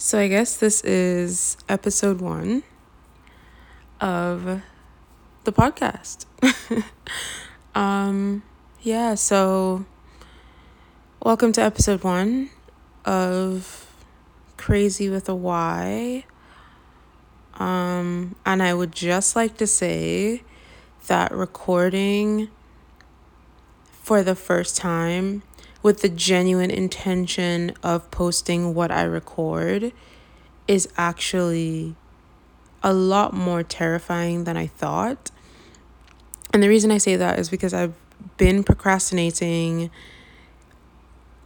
So I guess this is episode one of the podcast. um, yeah, so welcome to episode one of Crazy with a Y. Um, and I would just like to say that recording for the first time with the genuine intention of posting what I record is actually a lot more terrifying than I thought. And the reason I say that is because I've been procrastinating,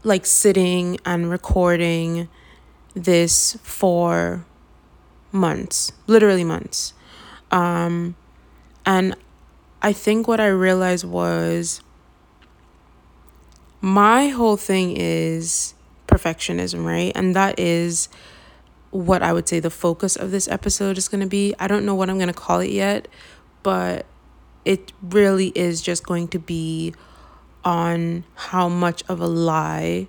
like sitting and recording this for months, literally months. Um, and I think what I realized was my whole thing is perfectionism, right? And that is what I would say the focus of this episode is going to be. I don't know what I'm going to call it yet, but it really is just going to be on how much of a lie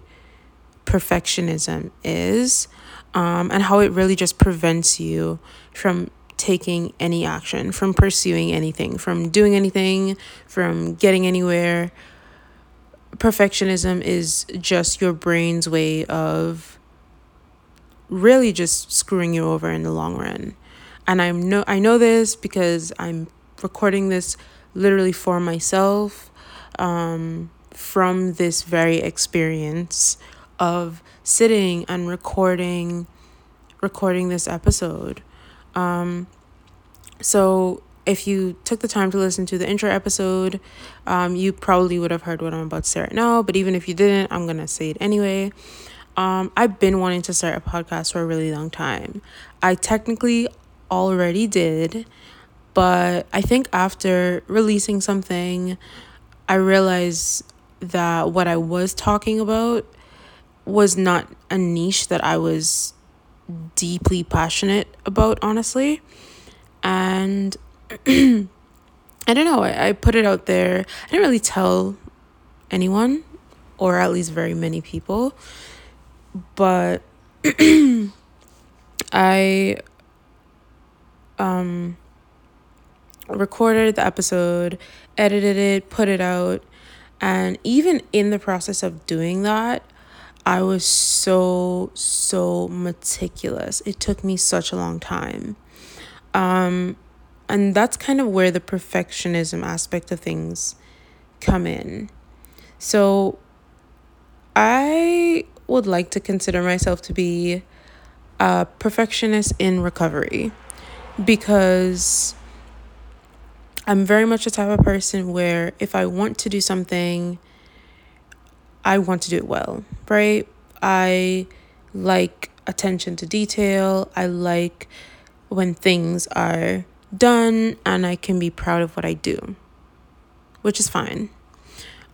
perfectionism is um, and how it really just prevents you from taking any action, from pursuing anything, from doing anything, from getting anywhere perfectionism is just your brain's way of really just screwing you over in the long run. And I'm no I know this because I'm recording this literally for myself um, from this very experience of sitting and recording recording this episode. Um, so if you took the time to listen to the intro episode, um, you probably would have heard what I'm about to say right now. But even if you didn't, I'm going to say it anyway. Um, I've been wanting to start a podcast for a really long time. I technically already did, but I think after releasing something, I realized that what I was talking about was not a niche that I was deeply passionate about, honestly. And I don't know. I, I put it out there. I didn't really tell anyone, or at least very many people. But I um recorded the episode, edited it, put it out, and even in the process of doing that, I was so so meticulous. It took me such a long time. Um and that's kind of where the perfectionism aspect of things come in. So I would like to consider myself to be a perfectionist in recovery because I'm very much the type of person where if I want to do something, I want to do it well, right? I like attention to detail. I like when things are done and I can be proud of what I do, which is fine.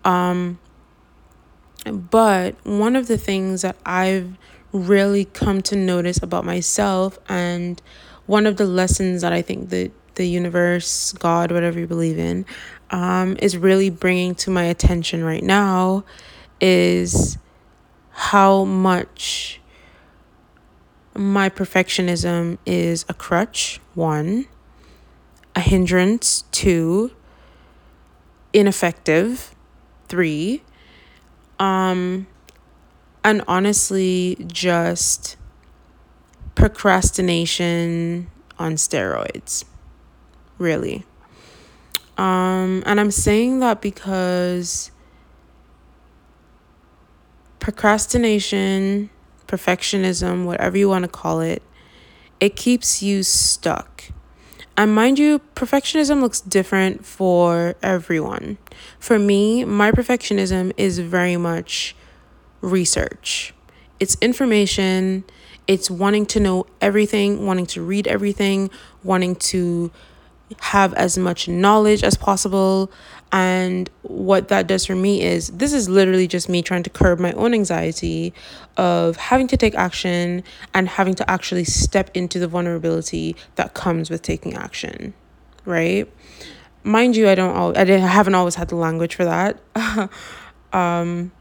Um, but one of the things that I've really come to notice about myself and one of the lessons that I think that the universe, God, whatever you believe in, um, is really bringing to my attention right now is how much my perfectionism is a crutch, one, a hindrance, two, ineffective, three, um, and honestly, just procrastination on steroids, really. Um, and I'm saying that because procrastination, perfectionism, whatever you want to call it, it keeps you stuck. And mind you, perfectionism looks different for everyone. For me, my perfectionism is very much research. It's information, it's wanting to know everything, wanting to read everything, wanting to have as much knowledge as possible. And what that does for me is this is literally just me trying to curb my own anxiety of having to take action and having to actually step into the vulnerability that comes with taking action, right? Mind you, I don't all I didn't I haven't always had the language for that. um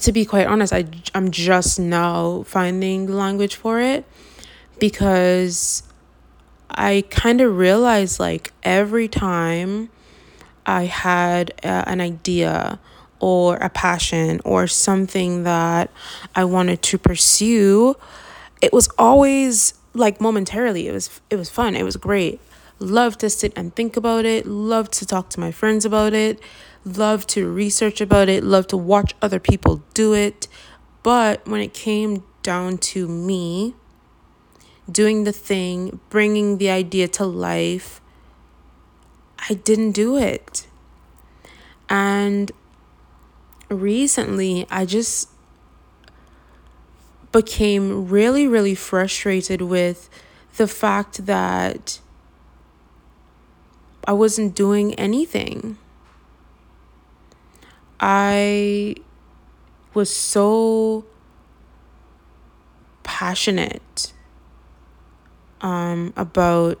to be quite honest, I, I'm just now finding the language for it because I kind of realize like every time I had uh, an idea or a passion or something that I wanted to pursue, it was always like momentarily. It was it was fun. It was great. Love to sit and think about it. Love to talk to my friends about it. Love to research about it. Love to watch other people do it. But when it came down to me doing the thing, bringing the idea to life, I didn't do it. And recently, I just became really, really frustrated with the fact that I wasn't doing anything. I was so passionate um, about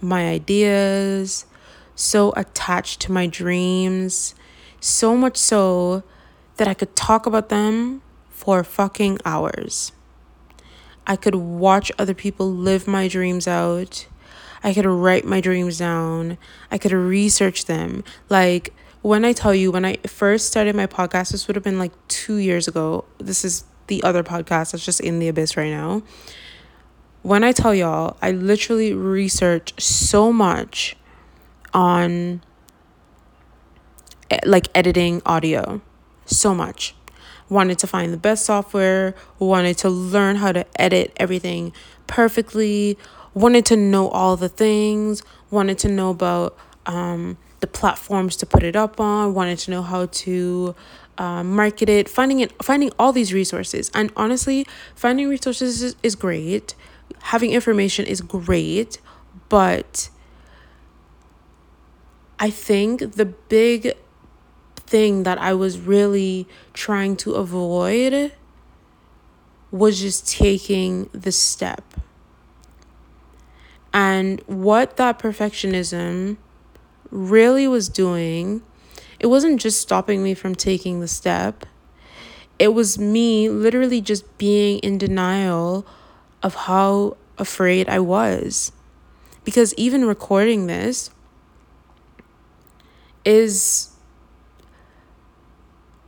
my ideas, so attached to my dreams, so much so that I could talk about them for fucking hours. I could watch other people live my dreams out. I could write my dreams down. I could research them. Like, when I tell you, when I first started my podcast, this would have been like two years ago. This is the other podcast that's just in the abyss right now when I tell y'all, I literally research so much on like editing audio. So much. Wanted to find the best software, wanted to learn how to edit everything perfectly, wanted to know all the things, wanted to know about um, the platforms to put it up on, wanted to know how to uh, market it, finding it, finding all these resources. And honestly, finding resources is, is great having information is great, but I think the big thing that I was really trying to avoid was just taking the step. And what that perfectionism really was doing, it wasn't just stopping me from taking the step. It was me literally just being in denial of how afraid I was. Because even recording this is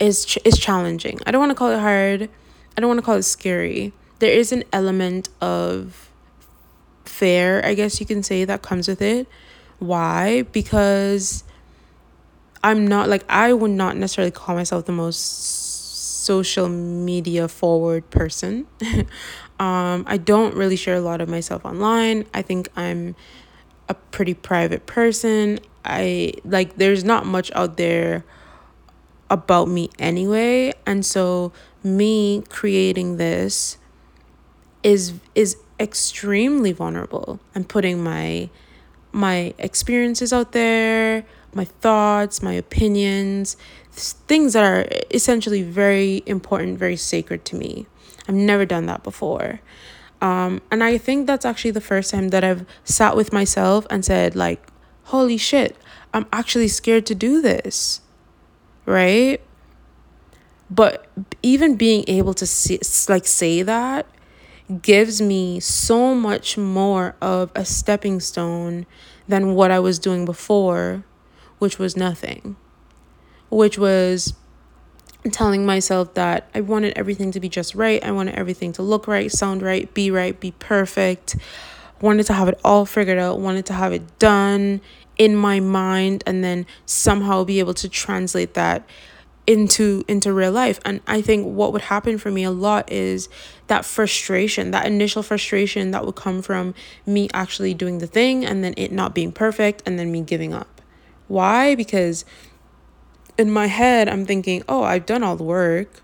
is is challenging. I don't want to call it hard. I don't want to call it scary. There is an element of fear, I guess you can say, that comes with it. Why? Because I'm not like I would not necessarily call myself the most social media forward person. Um, I don't really share a lot of myself online. I think I'm a pretty private person. I like there's not much out there about me anyway, and so me creating this is is extremely vulnerable. I'm putting my my experiences out there, my thoughts, my opinions, things that are essentially very important, very sacred to me. I've never done that before. Um, and I think that's actually the first time that I've sat with myself and said, like, holy shit, I'm actually scared to do this. Right? But even being able to see, like say that gives me so much more of a stepping stone than what I was doing before, which was nothing. Which was telling myself that I wanted everything to be just right. I wanted everything to look right, sound right, be right, be perfect. Wanted to have it all figured out, wanted to have it done in my mind and then somehow be able to translate that into into real life and i think what would happen for me a lot is that frustration that initial frustration that would come from me actually doing the thing and then it not being perfect and then me giving up why because in my head, I'm thinking, oh, I've done all the work.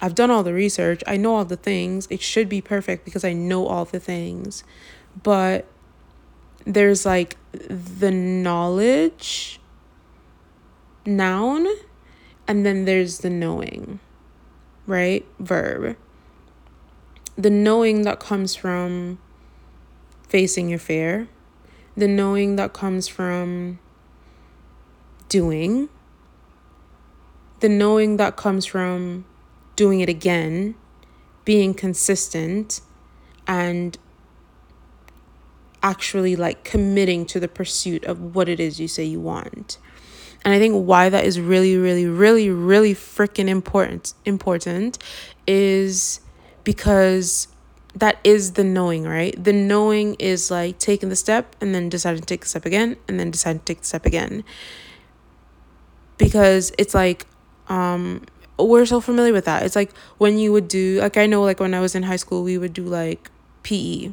I've done all the research. I know all the things. It should be perfect because I know all the things. But there's like the knowledge noun and then there's the knowing, right? Verb. The knowing that comes from facing your fear, the knowing that comes from doing, the knowing that comes from doing it again, being consistent, and actually like committing to the pursuit of what it is you say you want. And I think why that is really, really, really, really freaking important important is because that is the knowing, right? The knowing is like taking the step and then deciding to take the step again and then deciding to take the step again. Because it's like um we're so familiar with that. It's like when you would do like I know like when I was in high school we would do like PE.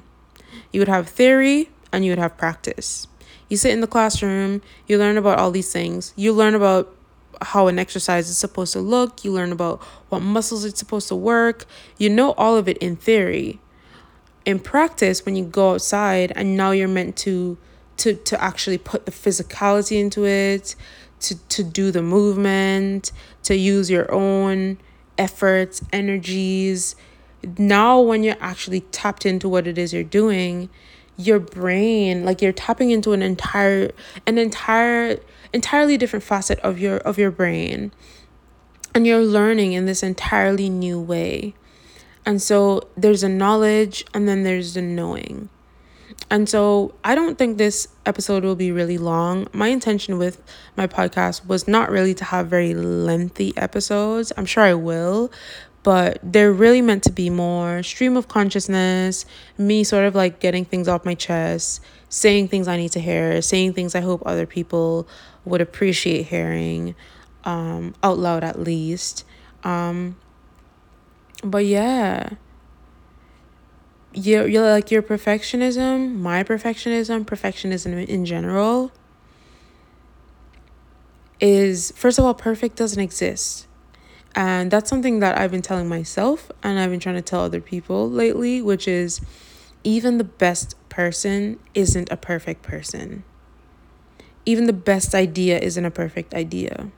You would have theory and you would have practice. You sit in the classroom, you learn about all these things. You learn about how an exercise is supposed to look, you learn about what muscles it's supposed to work. You know all of it in theory. In practice, when you go outside and now you're meant to to to actually put the physicality into it, to to do the movement, to use your own efforts, energies. Now when you're actually tapped into what it is you're doing, your brain, like you're tapping into an entire an entire entirely different facet of your of your brain. And you're learning in this entirely new way. And so there's a knowledge and then there's the knowing. And so I don't think this episode will be really long. My intention with my podcast was not really to have very lengthy episodes. I'm sure I will, but they're really meant to be more stream of consciousness, me sort of like getting things off my chest, saying things I need to hear, saying things I hope other people would appreciate hearing um, out loud at least. Um, but yeah your your like your perfectionism, my perfectionism, perfectionism in general is first of all perfect doesn't exist. And that's something that I've been telling myself and I've been trying to tell other people lately, which is even the best person isn't a perfect person. Even the best idea isn't a perfect idea.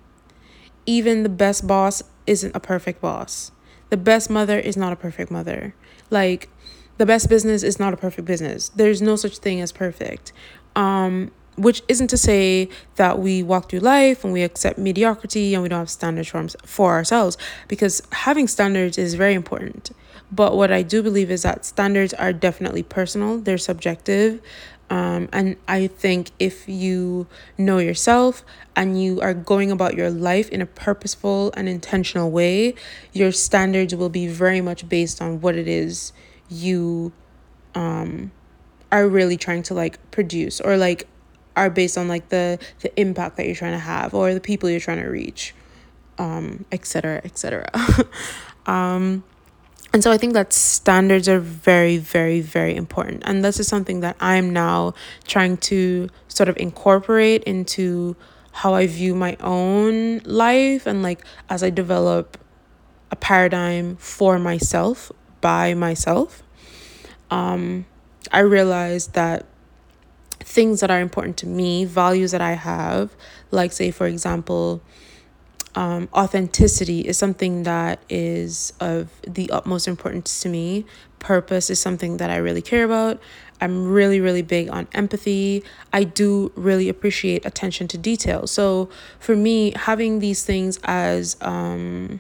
Even the best boss isn't a perfect boss. The best mother is not a perfect mother. Like the best business is not a perfect business. There's no such thing as perfect. Um, which isn't to say that we walk through life and we accept mediocrity and we don't have standards for, for ourselves, because having standards is very important. But what I do believe is that standards are definitely personal, they're subjective. Um, and I think if you know yourself and you are going about your life in a purposeful and intentional way, your standards will be very much based on what it is you um are really trying to like produce or like are based on like the the impact that you're trying to have or the people you're trying to reach um etc etc um and so i think that standards are very very very important. And this is something that i'm now trying to sort of incorporate into how i view my own life and like as i develop a paradigm for myself by myself. Um, I realized that things that are important to me, values that I have, like, say, for example, um, authenticity is something that is of the utmost importance to me. Purpose is something that I really care about. I'm really, really big on empathy. I do really appreciate attention to detail. So for me, having these things as um,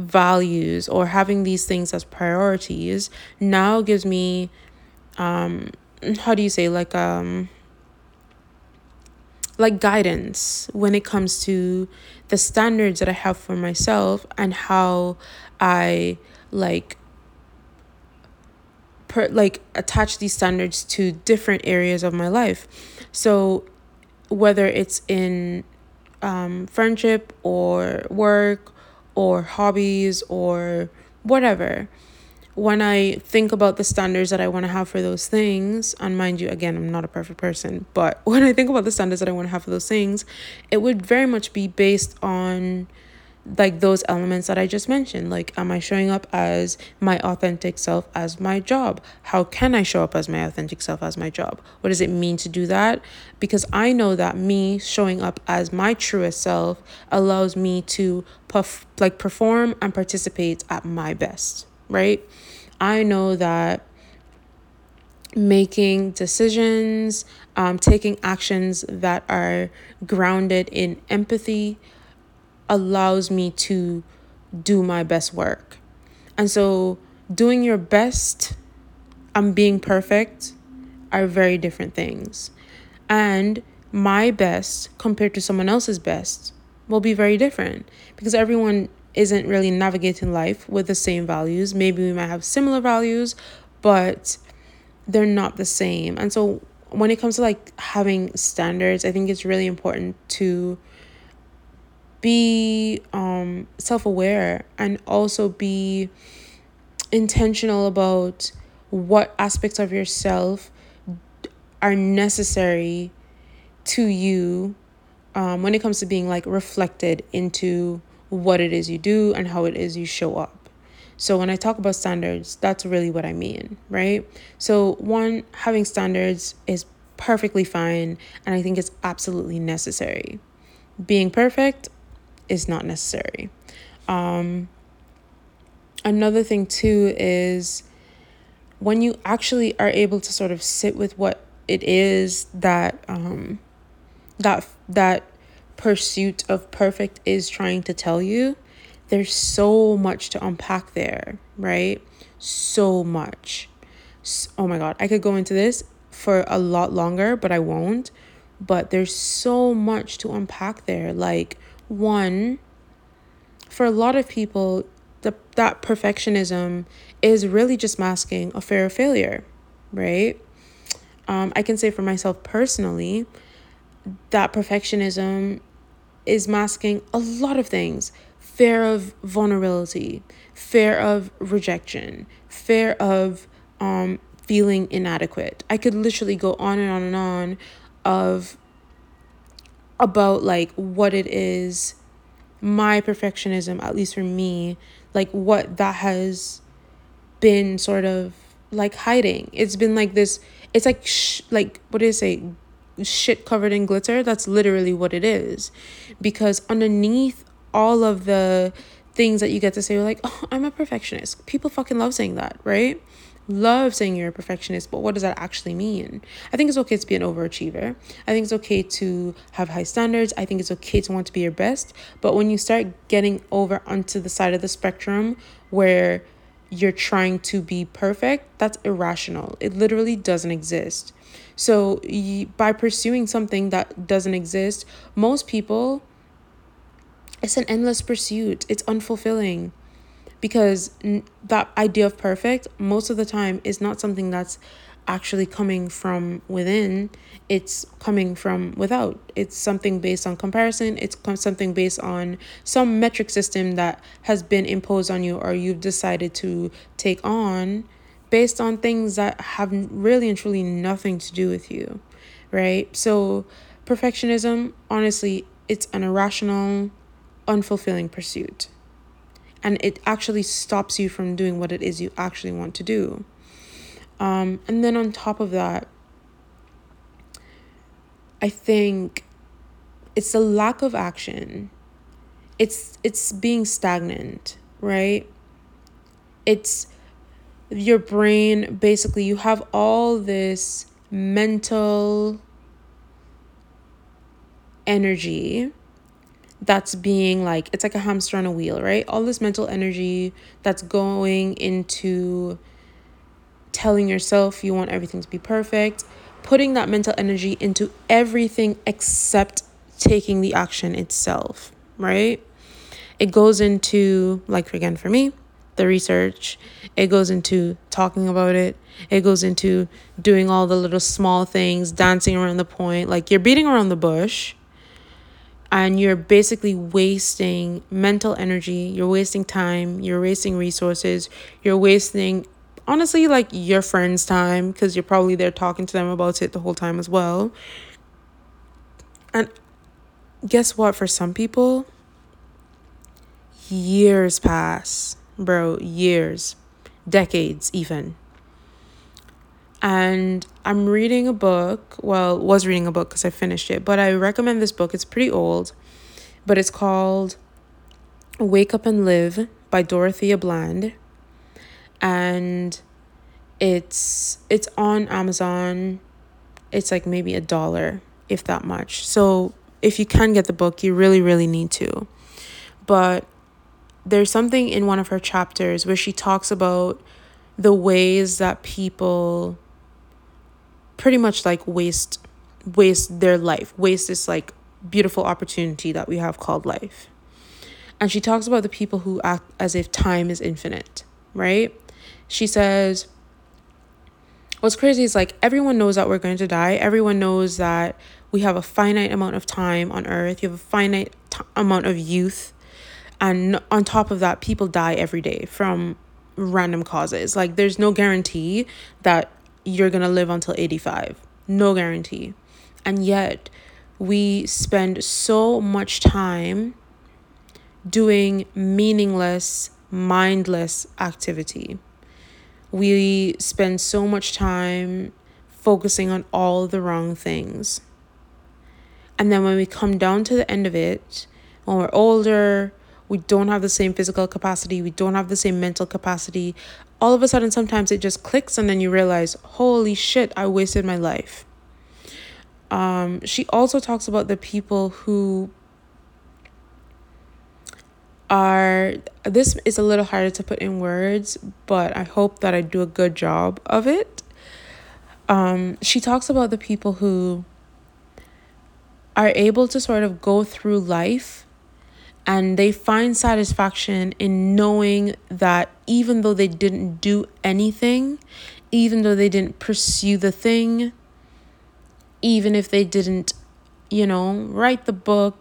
values or having these things as priorities now gives me um how do you say like um like guidance when it comes to the standards that I have for myself and how I like per like attach these standards to different areas of my life. So whether it's in um, friendship or work or hobbies or whatever when I think about the standards that I want to have for those things, and mind you, again, I'm not a perfect person, but when I think about the standards that I want to have for those things, it would very much be based on like those elements that I just mentioned. Like, am I showing up as my authentic self as my job? How can I show up as my authentic self as my job? What does it mean to do that? Because I know that me showing up as my truest self allows me to puff, like perform and participate at my best, right? I know that making decisions, um, taking actions that are grounded in empathy, allows me to do my best work. And so, doing your best and being perfect are very different things. And my best compared to someone else's best will be very different because everyone isn't really navigating life with the same values. Maybe we might have similar values, but they're not the same. And so when it comes to like having standards, I think it's really important to be um self-aware and also be intentional about what aspects of yourself are necessary to you um, when it comes to being like reflected into what it is you do and how it is you show up. So when I talk about standards, that's really what I mean, right? So one, having standards is perfectly fine and I think it's absolutely necessary. Being perfect is not necessary. Um, another thing too is when you actually are able to sort of sit with what it is that um, that that pursuit of perfect is trying to tell you, there's so much to unpack there, right? So much. Oh my God, I could go into this for a lot longer, but I won't. But there's so much to unpack there. Like, one, for a lot of people, the, that perfectionism is really just masking a fear of failure, right? Um, I can say for myself personally, that perfectionism is masking a lot of things fear of vulnerability, fear of rejection, fear of um, feeling inadequate. I could literally go on and on and on of about like what it is my perfectionism at least for me like what that has been sort of like hiding it's been like this it's like sh- like what do you say shit covered in glitter. That's literally what it is. Because underneath all of the things that you get to say, you're like, oh, I'm a perfectionist. People fucking love saying that, right? Love saying you're a perfectionist, but what does that actually mean? I think it's okay to be an overachiever. I think it's okay to have high standards. I think it's okay to want to be your best. But when you start getting over onto the side of the spectrum where you're trying to be perfect, that's irrational. It literally doesn't exist. So, by pursuing something that doesn't exist, most people, it's an endless pursuit. It's unfulfilling because that idea of perfect, most of the time, is not something that's actually coming from within it's coming from without it's something based on comparison it's something based on some metric system that has been imposed on you or you've decided to take on based on things that have really and truly nothing to do with you, right? So, perfectionism, honestly, it's an irrational, unfulfilling pursuit. And it actually stops you from doing what it is you actually want to do. Um, and then on top of that, I think it's the lack of action. It's it's being stagnant, right? It's your brain basically you have all this mental energy that's being like it's like a hamster on a wheel, right? All this mental energy that's going into telling yourself you want everything to be perfect, putting that mental energy into everything except taking the action itself, right? It goes into like again for me, the research. It goes into talking about it. It goes into doing all the little small things, dancing around the point. Like you're beating around the bush and you're basically wasting mental energy, you're wasting time, you're wasting resources, you're wasting honestly like your friends' time because you're probably there talking to them about it the whole time as well. And guess what? For some people, years pass bro, years, decades even. And I'm reading a book, well, was reading a book because I finished it, but I recommend this book. It's pretty old, but it's called Wake Up and Live by Dorothea Brande. And it's it's on Amazon. It's like maybe a dollar, if that much. So if you can get the book, you really, really need to. But there's something in one of her chapters where she talks about the ways that people pretty much like waste waste their life. Waste this like beautiful opportunity that we have called life. And she talks about the people who act as if time is infinite right? She says what's crazy is like everyone knows that we're going to die. Everyone knows that we have a finite amount of time on earth. You have a finite t- amount of youth. And on top of that people die every day from random causes. Like there's no guarantee that you're going to live until 85 no guarantee. And yet we spend so much time doing meaningless mindless activity. We spend so much time focusing on all the wrong things. And then when we come down to the end of it when we're older we don't have the same physical capacity, we don't have the same mental capacity. All of a sudden, sometimes it just clicks, and then you realize, holy shit, I wasted my life. Um, she also talks about the people who are this is a little harder to put in words, but I hope that I do a good job of it. Um, she talks about the people who are able to sort of go through life and they find satisfaction in knowing that even though they didn't do anything, even though they didn't pursue the thing, even if they didn't, you know, write the book,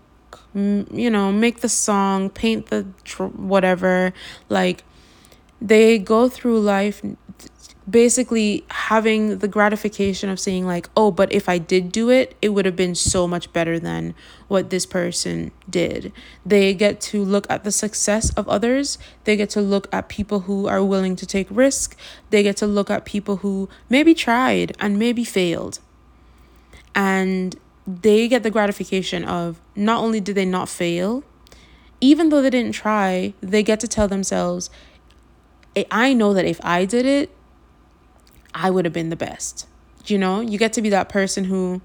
you know, make the song, paint the tr- whatever, like they go through life basically having the gratification of saying like oh but if i did do it it would have been so much better than what this person did. They get to look at the success of others. They get to look at people who are willing to take risk. They get to look at people who maybe tried and maybe failed. And they get the gratification of not only did they not fail even though they didn't try they get to tell themselves I know that if I did it, I would have been the best. You know, you get to be that person who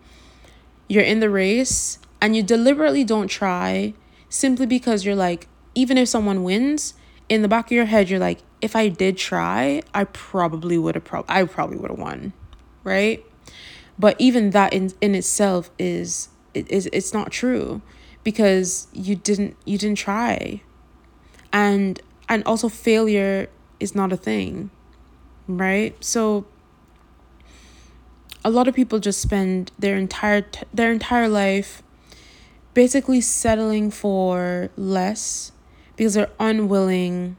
you're in the race and you deliberately don't try simply because you're like, even if someone wins, in the back of your head, you're like, if I did try, I probably would have pro- I probably would have won. Right? But even that in, in itself is it is it's not true because you didn't you didn't try. And and also failure is not a thing. Right? So a lot of people just spend their entire t- their entire life basically settling for less because they're unwilling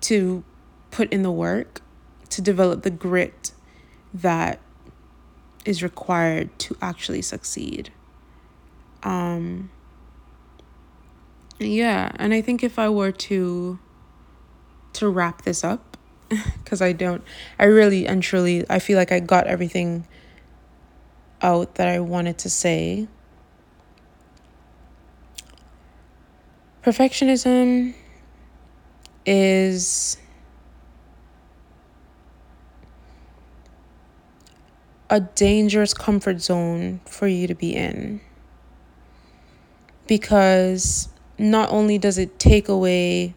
to put in the work to develop the grit that is required to actually succeed. Um yeah, and I think if I were to to wrap this up because I don't, I really and truly, I feel like I got everything out that I wanted to say. Perfectionism is a dangerous comfort zone for you to be in because not only does it take away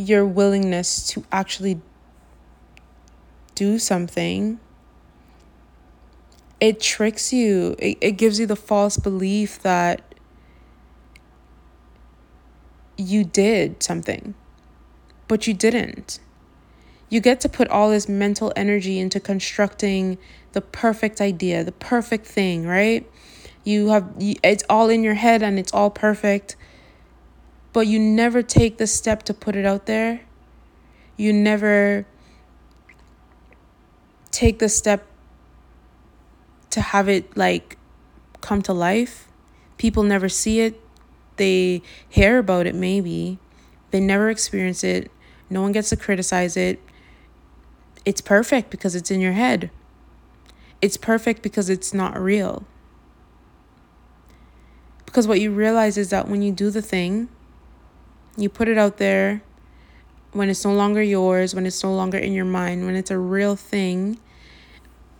your willingness to actually do something, it tricks you. It, it gives you the false belief that you did something, but you didn't. You get to put all this mental energy into constructing the perfect idea, the perfect thing, right? You have it's all in your head and it's all perfect but you never take the step to put it out there. You never take the step to have it like come to life. People never see it. They hear about it maybe. They never experience it. No one gets to criticize it. It's perfect because it's in your head. It's perfect because it's not real. Because what you realize is that when you do the thing, you put it out there when it's no longer yours, when it's no longer in your mind, when it's a real thing,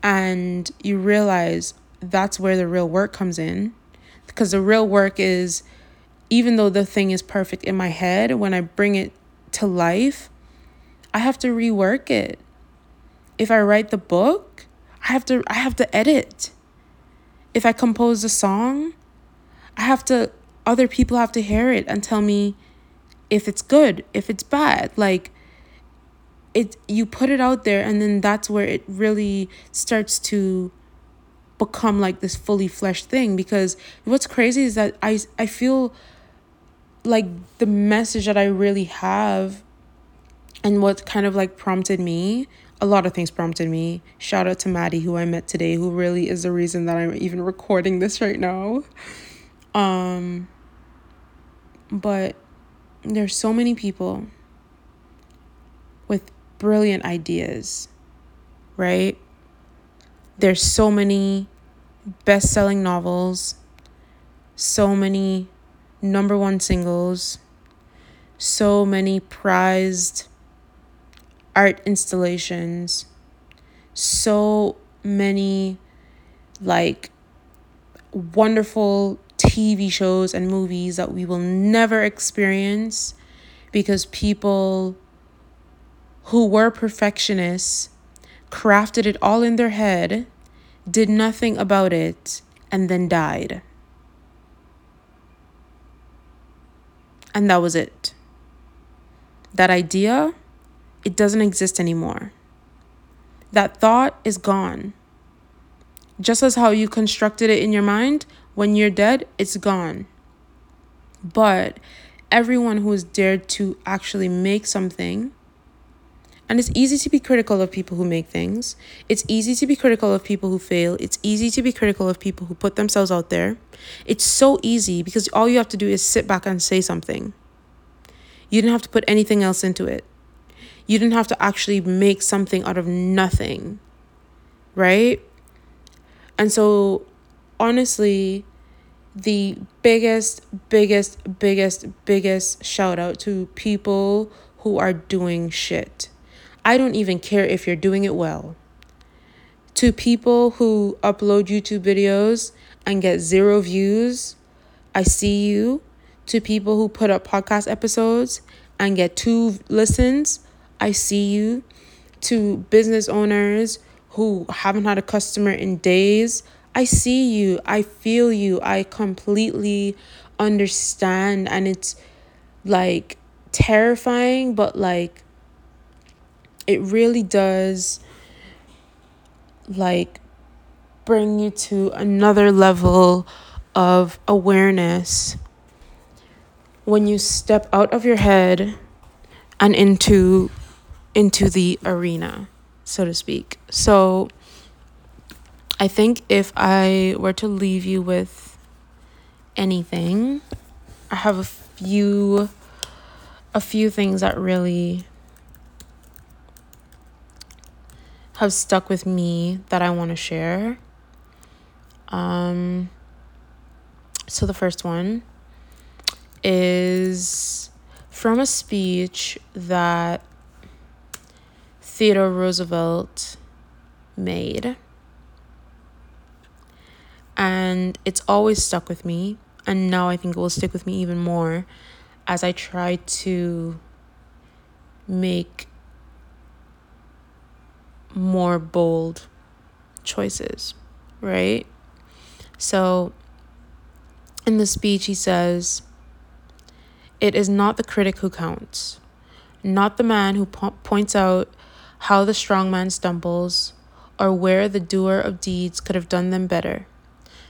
and you realize that's where the real work comes in. Because the real work is even though the thing is perfect in my head, when I bring it to life, I have to rework it. If I write the book, I have to I have to edit. If I compose a song, I have to other people have to hear it and tell me if it's good, if it's bad. Like it you put it out there and then that's where it really starts to become like this fully fleshed thing because what's crazy is that I I feel like the message that I really have and what kind of like prompted me a lot of things prompted me. Shout out to Maddie, who I met today, who really is the reason that I'm even recording this right now. Um, but there's so many people with brilliant ideas, right? There's so many best selling novels, so many number one singles, so many prized art installations, so many like wonderful TV shows and movies that we will never experience because people who were perfectionists crafted it all in their head, did nothing about it, and then died. And that was it. That idea, it doesn't exist anymore. That thought is gone. Just as how you constructed it in your mind, when you're dead, it's gone. But everyone who has dared to actually make something, and it's easy to be critical of people who make things. It's easy to be critical of people who fail. It's easy to be critical of people who put themselves out there. It's so easy because all you have to do is sit back and say something. You didn't have to put anything else into it. You didn't have to actually make something out of nothing. Right? And so, honestly, the biggest, biggest, biggest, biggest shout out to people who are doing shit. I don't even care if you're doing it well. To people who upload YouTube videos and get zero views, I see you. To people who put up podcast episodes and get two listens, I see you. To business owners who haven't had a customer in days. I see you. I feel you. I completely understand. And it's like terrifying, but like it really does like bring you to another level of awareness when you step out of your head and into into the arena so to speak. So I think if I were to leave you with anything, I have a few a few things that really have stuck with me that I want to share. Um so the first one is from a speech that Theodore Roosevelt made. And it's always stuck with me. And now I think it will stick with me even more as I try to make more bold choices, right? So in the speech, he says, It is not the critic who counts, not the man who po- points out how the strong man stumbles, or where the doer of deeds could have done them better.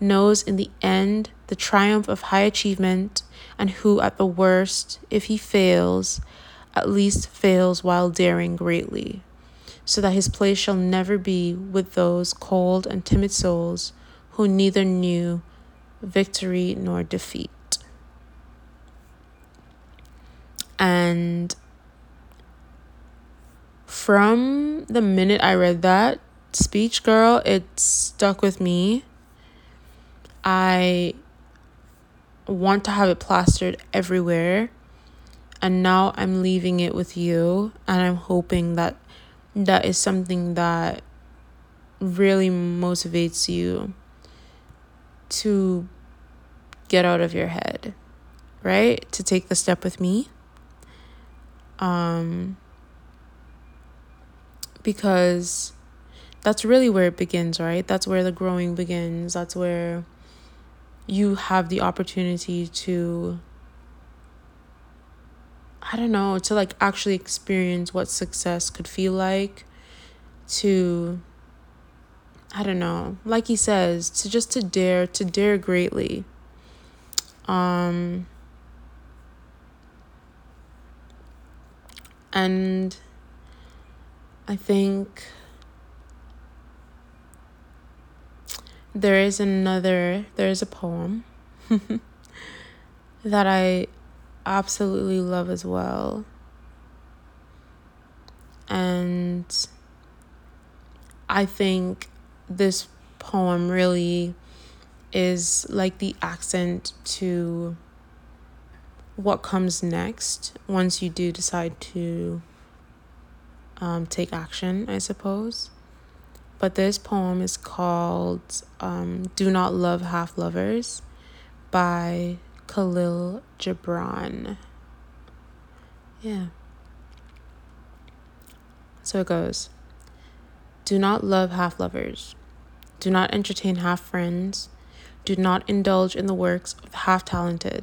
knows in the end the triumph of high achievement, and who, at the worst, if he fails, at least fails while daring greatly, so that his place shall never be with those cold and timid souls who neither knew victory nor defeat. And from the minute I read that speech, girl, it stuck with me. I want to have it plastered everywhere. And now I'm leaving it with you. And I'm hoping that that is something that really motivates you to get out of your head, right? To take the step with me. Um, because that's really where it begins, right? That's where the growing begins. That's where you have the opportunity to I don't know, to like actually experience what success could feel like, to I don't know, like he says, to just to dare, to dare greatly. Um and I think there is another there is a poem that I absolutely love as well. And I think this poem really is like the accent to what comes next once you do decide to um, take action, I suppose. But this poem is called um, Do Not Love Half Lovers by Kahlil Gibran. Yeah. So it goes Do not love half lovers. Do not entertain half friends. Do not indulge in the works of half talented.